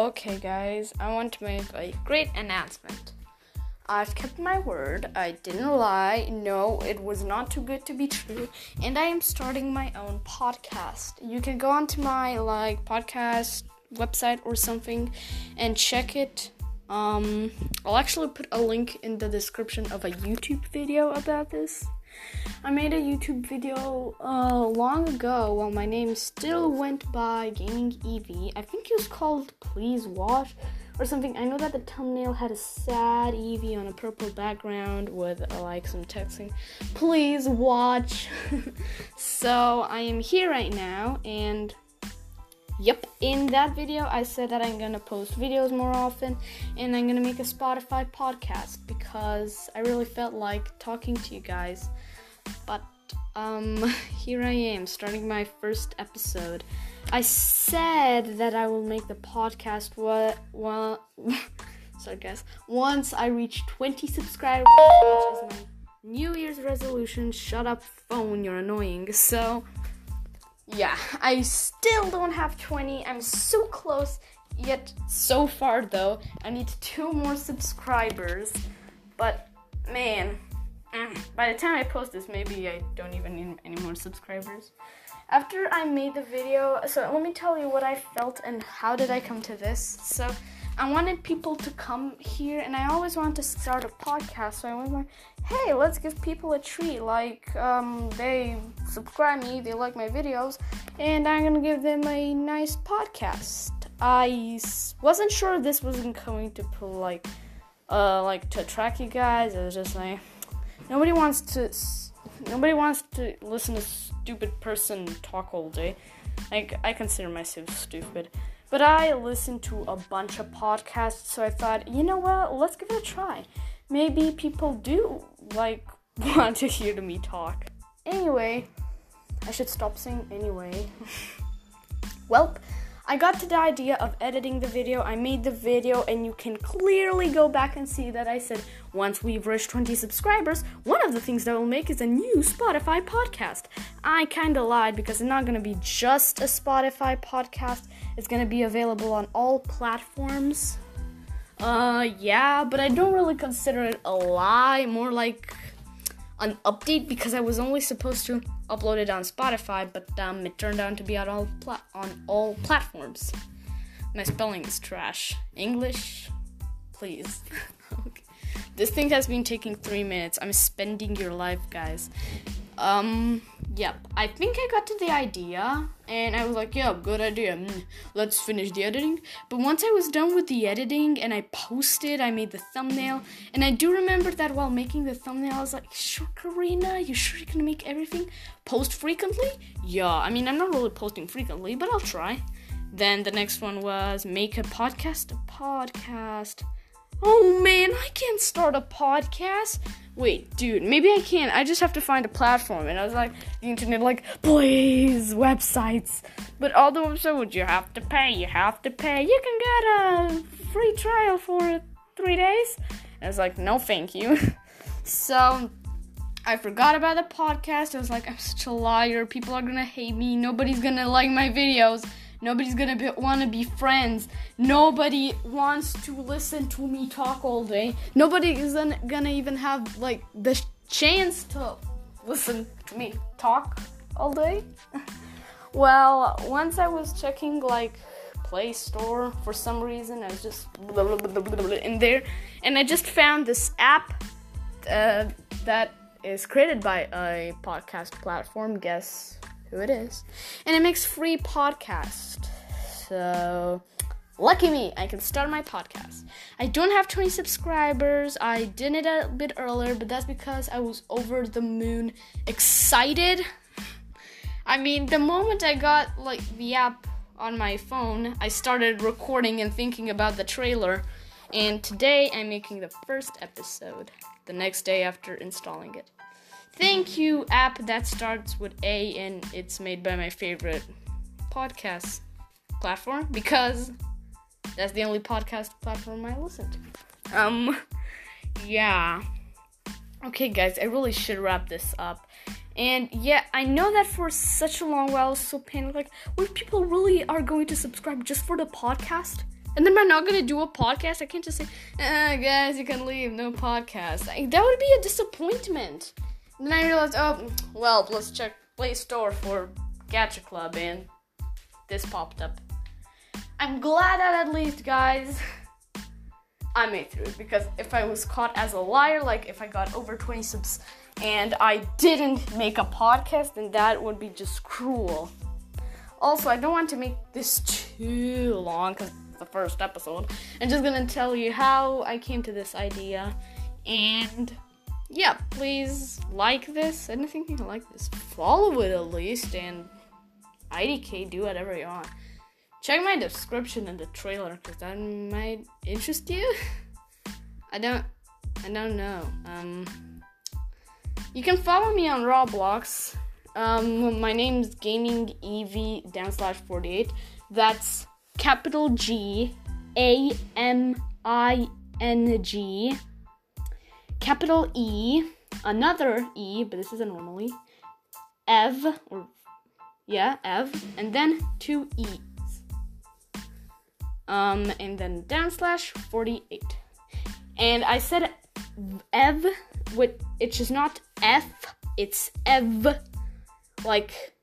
Okay, guys, I want to make a great announcement. I've kept my word. I didn't lie. No, it was not too good to be true. And I am starting my own podcast. You can go onto my like podcast website or something and check it. Um, I'll actually put a link in the description of a YouTube video about this. I made a YouTube video uh, long ago while my name still went by Gaming Eevee. I think it was called Please Watch or something. I know that the thumbnail had a sad Eevee on a purple background with uh, like some texting. Please watch. so I am here right now and Yep, in that video, I said that I'm gonna post videos more often and I'm gonna make a Spotify podcast because I really felt like talking to you guys. But, um, here I am starting my first episode. I said that I will make the podcast what, well, sorry guys, once I reach 20 subscribers, which is my New Year's resolution. Shut up, phone, you're annoying. So, yeah, I still don't have 20. I'm so close, yet so far though. I need two more subscribers. But man, mm, by the time I post this, maybe I don't even need any more subscribers. After I made the video, so let me tell you what I felt and how did I come to this. So I wanted people to come here, and I always wanted to start a podcast. So I was like, hey, let's give people a treat. Like, um, they subscribe me, they like my videos, and I'm gonna give them a nice podcast. I wasn't sure this wasn't going to like, uh, like to attract you guys. It was just like nobody wants to, nobody wants to listen to stupid person talk all day. Like I consider myself stupid. But I listened to a bunch of podcasts, so I thought, you know what, let's give it a try. Maybe people do like want to hear me talk. Anyway, I should stop saying anyway. Welp, I got to the idea of editing the video. I made the video, and you can clearly go back and see that I said once we've reached 20 subscribers, one of the things that we'll make is a new Spotify podcast. I kinda lied because it's not gonna be just a Spotify podcast, it's gonna be available on all platforms. Uh, yeah, but I don't really consider it a lie, more like an update because I was only supposed to upload it on Spotify, but um, it turned out to be on all pla- on all platforms. My spelling is trash. English, please. okay. This thing has been taking three minutes. I'm spending your life, guys. Um, yep. I think I got to the idea, and I was like, yeah, good idea. Mm, let's finish the editing. But once I was done with the editing and I posted, I made the thumbnail, and I do remember that while making the thumbnail, I was like, sure, Karina, you sure you're gonna make everything? Post frequently? Yeah, I mean, I'm not really posting frequently, but I'll try. Then the next one was make a podcast. A podcast. Oh man, I can't start a podcast. Wait, dude, maybe I can. I just have to find a platform. And I was like, the internet, like, please, websites. But all the websites, you have to pay, you have to pay. You can get a free trial for three days. And I was like, no, thank you. so I forgot about the podcast. I was like, I'm such a liar. People are gonna hate me. Nobody's gonna like my videos. Nobody's gonna be, want to be friends. Nobody wants to listen to me talk all day. Nobody is gonna even have like the chance to listen to me talk all day. well, once I was checking like Play Store for some reason, I was just blah, blah, blah, in there, and I just found this app uh, that is created by a podcast platform. Guess who it is, and it makes free podcast. So, lucky me, I can start my podcast. I don't have 20 subscribers. I did it a bit earlier, but that's because I was over the moon excited. I mean, the moment I got like the app on my phone, I started recording and thinking about the trailer. And today I'm making the first episode, the next day after installing it. Thank you, app that starts with A and it's made by my favorite podcast platform because that's the only podcast platform I listen to. Um, yeah. Okay, guys, I really should wrap this up. And yeah, I know that for such a long while I so panicked. Like, what people really are going to subscribe just for the podcast? And then I'm not gonna do a podcast. I can't just say, ah, guys, you can leave, no podcast. Like, that would be a disappointment. Then I realized, oh, well, let's check Play Store for Gacha Club, and this popped up. I'm glad that at least, guys, I made through it because if I was caught as a liar, like if I got over 20 subs and I didn't make a podcast, then that would be just cruel. Also, I don't want to make this too long because it's the first episode. I'm just gonna tell you how I came to this idea. And yeah, please like this. I think you can like this. Follow it at least. And IDK, do whatever you want. Check my description and the trailer because that might interest you. I don't. I don't know. Um, you can follow me on Roblox. Um, my name's Gaming Ev down slash 48. That's capital G A M I N G, capital E, another E, but this is a normal E, Ev, or yeah, Ev, and then two E's. Um, and then down slash 48. And I said Ev, with it's just not F, it's Ev, like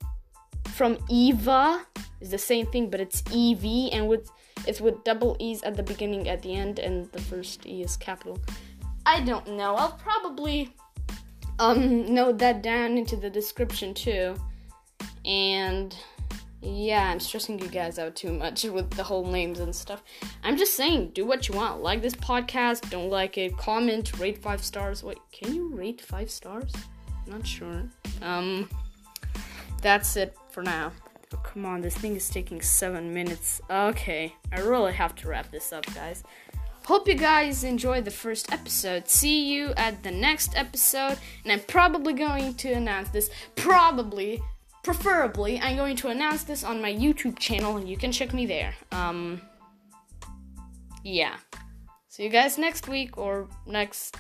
from Eva is the same thing, but it's EV, and with it's with double E's at the beginning, at the end, and the first E is capital. I don't know. I'll probably um note that down into the description too. And yeah, I'm stressing you guys out too much with the whole names and stuff. I'm just saying, do what you want. Like this podcast, don't like it, comment, rate five stars. Wait, can you rate five stars? Not sure. Um, that's it for now. Oh, come on, this thing is taking seven minutes. Okay, I really have to wrap this up, guys. Hope you guys enjoyed the first episode. See you at the next episode, and I'm probably going to announce this. Probably, preferably, I'm going to announce this on my YouTube channel, and you can check me there. Um, yeah. See you guys next week or next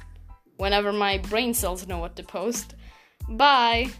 whenever my brain cells know what to post. Bye.